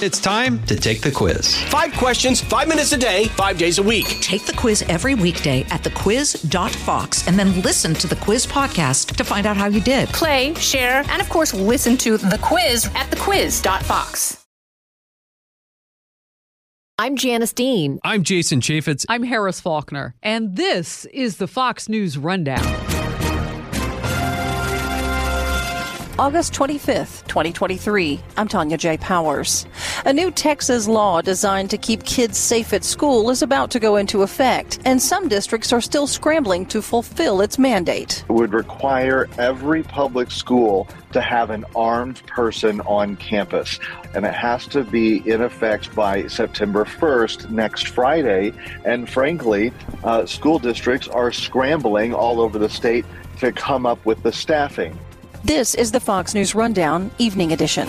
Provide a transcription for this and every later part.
It's time to take the quiz. Five questions, five minutes a day, five days a week. Take the quiz every weekday at thequiz.fox and then listen to the quiz podcast to find out how you did. Play, share, and of course, listen to the quiz at thequiz.fox. I'm Janice Dean. I'm Jason Chaffetz. I'm Harris Faulkner, and this is the Fox News Rundown. August 25th, 2023. I'm Tonya J. Powers. A new Texas law designed to keep kids safe at school is about to go into effect, and some districts are still scrambling to fulfill its mandate. It would require every public school to have an armed person on campus, and it has to be in effect by September 1st, next Friday. And frankly, uh, school districts are scrambling all over the state to come up with the staffing. This is the Fox News Rundown, Evening Edition.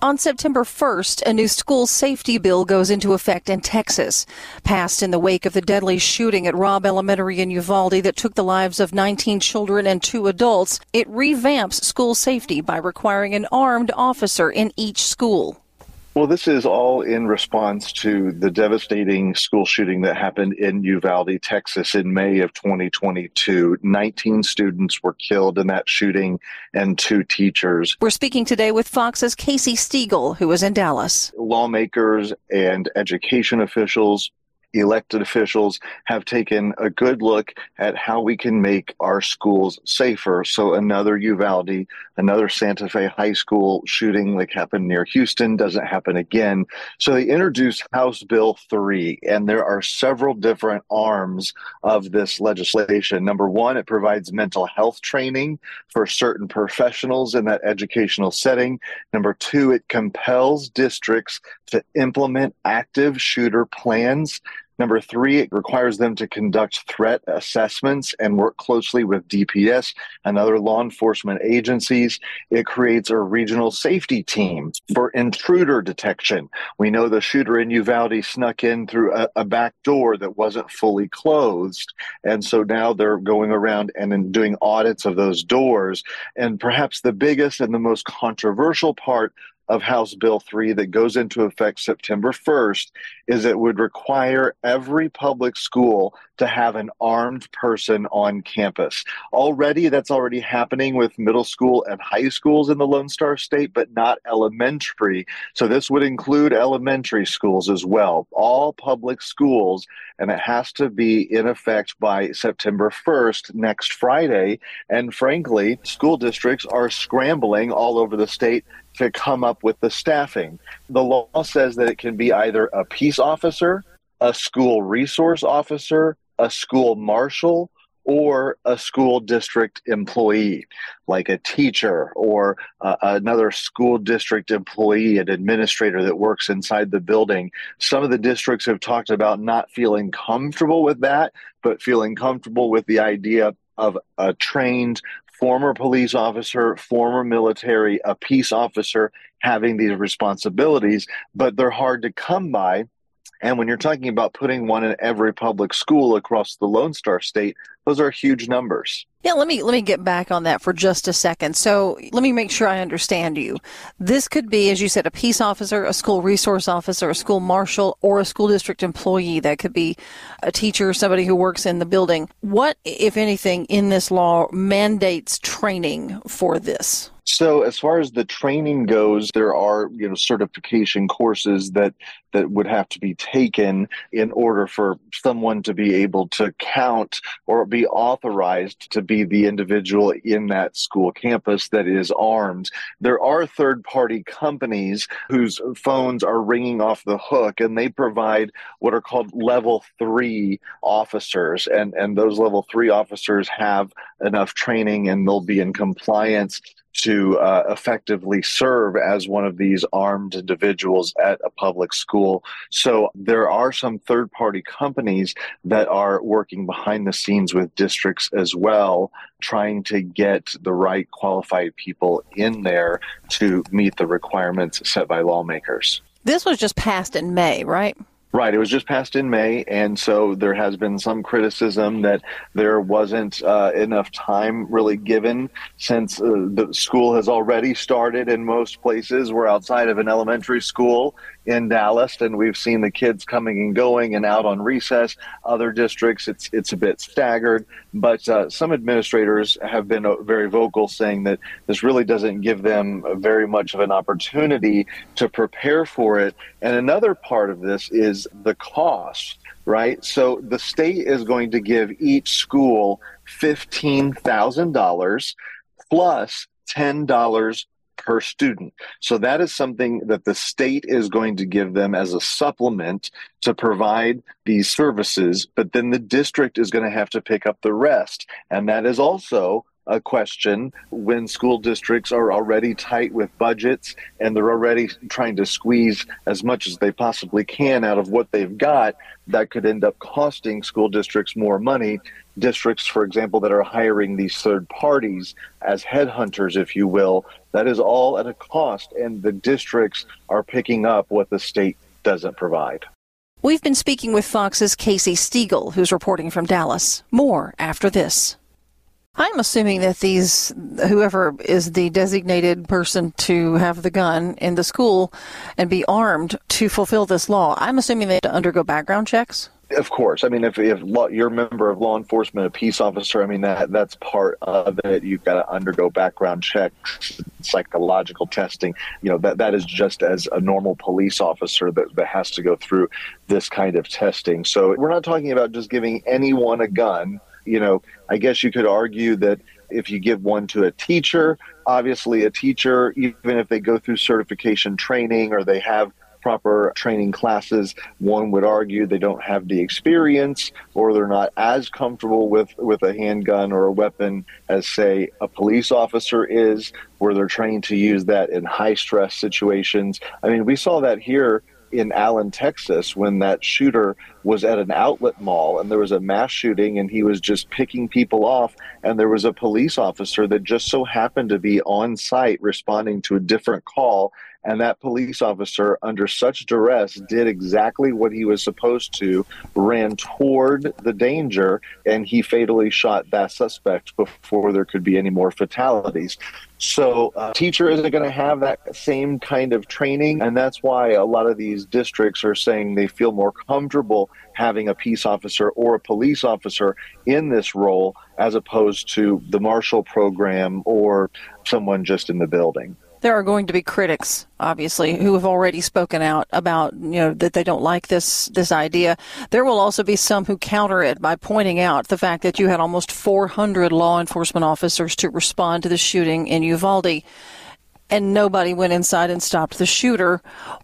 On September 1st, a new school safety bill goes into effect in Texas. Passed in the wake of the deadly shooting at Robb Elementary in Uvalde that took the lives of 19 children and two adults, it revamps school safety by requiring an armed officer in each school. Well, this is all in response to the devastating school shooting that happened in Uvalde, Texas in May of 2022. 19 students were killed in that shooting and two teachers. We're speaking today with Fox's Casey Stegall, who is in Dallas. Lawmakers and education officials elected officials have taken a good look at how we can make our schools safer. So another Uvalde, another Santa Fe High School shooting like happened near Houston doesn't happen again. So they introduced House Bill 3 and there are several different arms of this legislation. Number 1, it provides mental health training for certain professionals in that educational setting. Number 2, it compels districts to implement active shooter plans Number three, it requires them to conduct threat assessments and work closely with DPS and other law enforcement agencies. It creates a regional safety team for intruder detection. We know the shooter in Uvalde snuck in through a, a back door that wasn't fully closed. And so now they're going around and doing audits of those doors. And perhaps the biggest and the most controversial part of House Bill 3 that goes into effect September 1st is it would require every public school to have an armed person on campus. Already, that's already happening with middle school and high schools in the Lone Star State, but not elementary. So, this would include elementary schools as well, all public schools, and it has to be in effect by September 1st, next Friday. And frankly, school districts are scrambling all over the state to come up with the staffing. The law says that it can be either a peace officer, a school resource officer, a school marshal, or a school district employee, like a teacher or uh, another school district employee, an administrator that works inside the building. Some of the districts have talked about not feeling comfortable with that, but feeling comfortable with the idea of a trained former police officer, former military, a peace officer having these responsibilities, but they're hard to come by. And when you're talking about putting one in every public school across the Lone Star State, those are huge numbers. Yeah, let me let me get back on that for just a second. So let me make sure I understand you. This could be, as you said, a peace officer, a school resource officer, a school marshal, or a school district employee. That could be a teacher, somebody who works in the building. What, if anything, in this law mandates training for this? So as far as the training goes, there are you know certification courses that that would have to be taken in order for someone to be able to count or be authorized to be the individual in that school campus that is armed. There are third party companies whose phones are ringing off the hook and they provide what are called level three officers. And, and those level three officers have enough training and they'll be in compliance to uh, effectively serve as one of these armed individuals at a public school. So there are some third party companies that are working behind the scenes with districts as well, trying to get the right qualified people in there to meet the requirements set by lawmakers. This was just passed in May, right? Right. It was just passed in May. And so there has been some criticism that there wasn't uh, enough time really given since uh, the school has already started in most places. We're outside of an elementary school in Dallas, and we've seen the kids coming and going and out on recess. Other districts, it's, it's a bit staggered. But uh, some administrators have been uh, very vocal saying that this really doesn't give them very much of an opportunity to prepare for it. And another part of this is the cost, right? So the state is going to give each school $15,000 plus $10 per student. So that is something that the state is going to give them as a supplement to provide these services, but then the district is going to have to pick up the rest. And that is also a question when school districts are already tight with budgets and they're already trying to squeeze as much as they possibly can out of what they've got that could end up costing school districts more money districts for example that are hiring these third parties as headhunters if you will that is all at a cost and the districts are picking up what the state doesn't provide We've been speaking with Fox's Casey Stegall, who's reporting from Dallas. More after this. I'm assuming that these, whoever is the designated person to have the gun in the school and be armed to fulfill this law, I'm assuming they have to undergo background checks. Of course, I mean, if, if law, you're a member of law enforcement, a peace officer, I mean that that's part of it. You've got to undergo background checks, psychological testing. You know that that is just as a normal police officer that, that has to go through this kind of testing. So we're not talking about just giving anyone a gun you know, I guess you could argue that if you give one to a teacher, obviously a teacher, even if they go through certification training or they have proper training classes, one would argue they don't have the experience or they're not as comfortable with, with a handgun or a weapon as, say, a police officer is, where they're trained to use that in high stress situations. I mean, we saw that here in Allen, Texas, when that shooter was at an outlet mall and there was a mass shooting and he was just picking people off. And there was a police officer that just so happened to be on site responding to a different call. And that police officer, under such duress, did exactly what he was supposed to, ran toward the danger, and he fatally shot that suspect before there could be any more fatalities. So, a teacher isn't going to have that same kind of training, and that's why a lot of these districts are saying they feel more comfortable having a peace officer or a police officer in this role as opposed to the marshal program or someone just in the building there are going to be critics, obviously, who have already spoken out about, you know, that they don't like this this idea. There will also be some who counter it by pointing out the fact that you had almost 400 law enforcement officers to respond to the shooting in Uvalde and nobody went inside and stopped the shooter.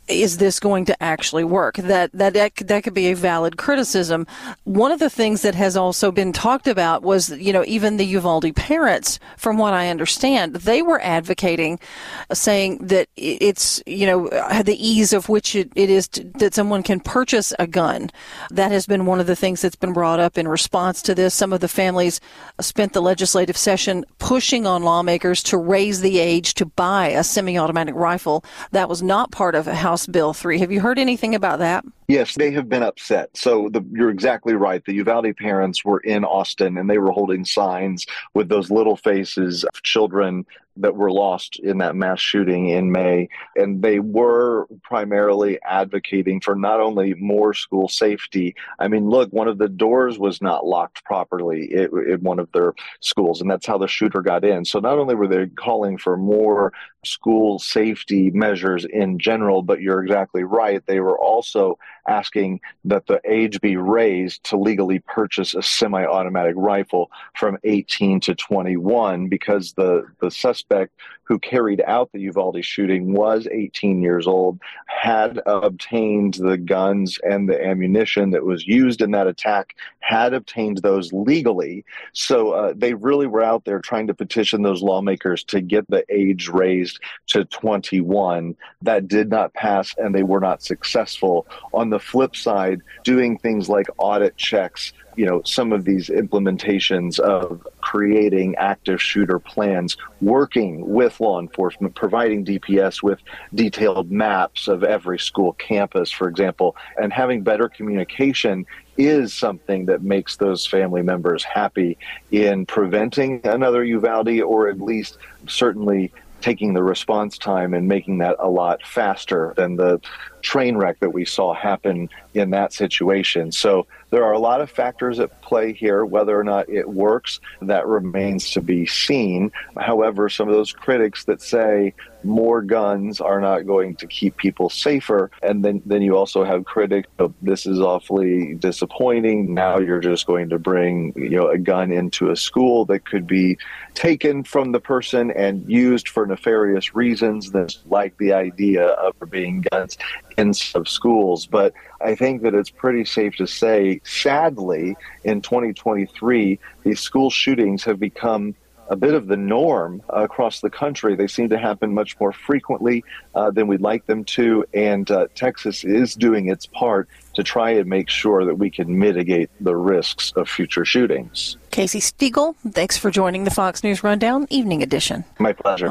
Is this going to actually work? That that that, could be a valid criticism. One of the things that has also been talked about was, you know, even the Uvalde parents, from what I understand, they were advocating, uh, saying that it's, you know, uh, the ease of which it, it is to, that someone can purchase a gun. That has been one of the things that's been brought up in response to this. Some of the families spent the legislative session pushing on lawmakers to raise the age to buy a semi-automatic rifle. That was not part of House Bill 3. Have you heard anything about that? Yes, they have been upset. So the, you're exactly right. The Uvalde parents were in Austin and they were holding signs with those little faces of children that were lost in that mass shooting in May. And they were primarily advocating for not only more school safety. I mean, look, one of the doors was not locked properly in one of their schools, and that's how the shooter got in. So not only were they calling for more school safety measures in general, but you're exactly right. They were also asking that the age be raised to legally purchase a semi automatic rifle from 18 to 21 because the, the suspect who carried out the Uvalde shooting was 18 years old, had obtained the guns and the ammunition that was used in that attack, had obtained those legally. So uh, they really were out there trying to petition those lawmakers to get the age raised to 21. That did not pass, and they were not successful. On the flip side, doing things like audit checks you know some of these implementations of creating active shooter plans working with law enforcement providing dps with detailed maps of every school campus for example and having better communication is something that makes those family members happy in preventing another uvalde or at least certainly taking the response time and making that a lot faster than the train wreck that we saw happen in that situation. So there are a lot of factors at play here. Whether or not it works, that remains to be seen. However, some of those critics that say more guns are not going to keep people safer, and then, then you also have critics of this is awfully disappointing. Now you're just going to bring you know a gun into a school that could be taken from the person and used for nefarious reasons. That's like the idea of being guns of schools. But I think that it's pretty safe to say, sadly, in 2023, these school shootings have become a bit of the norm across the country. They seem to happen much more frequently uh, than we'd like them to, and uh, Texas is doing its part to try and make sure that we can mitigate the risks of future shootings. Casey Stegall, thanks for joining the Fox News Rundown Evening Edition. My pleasure.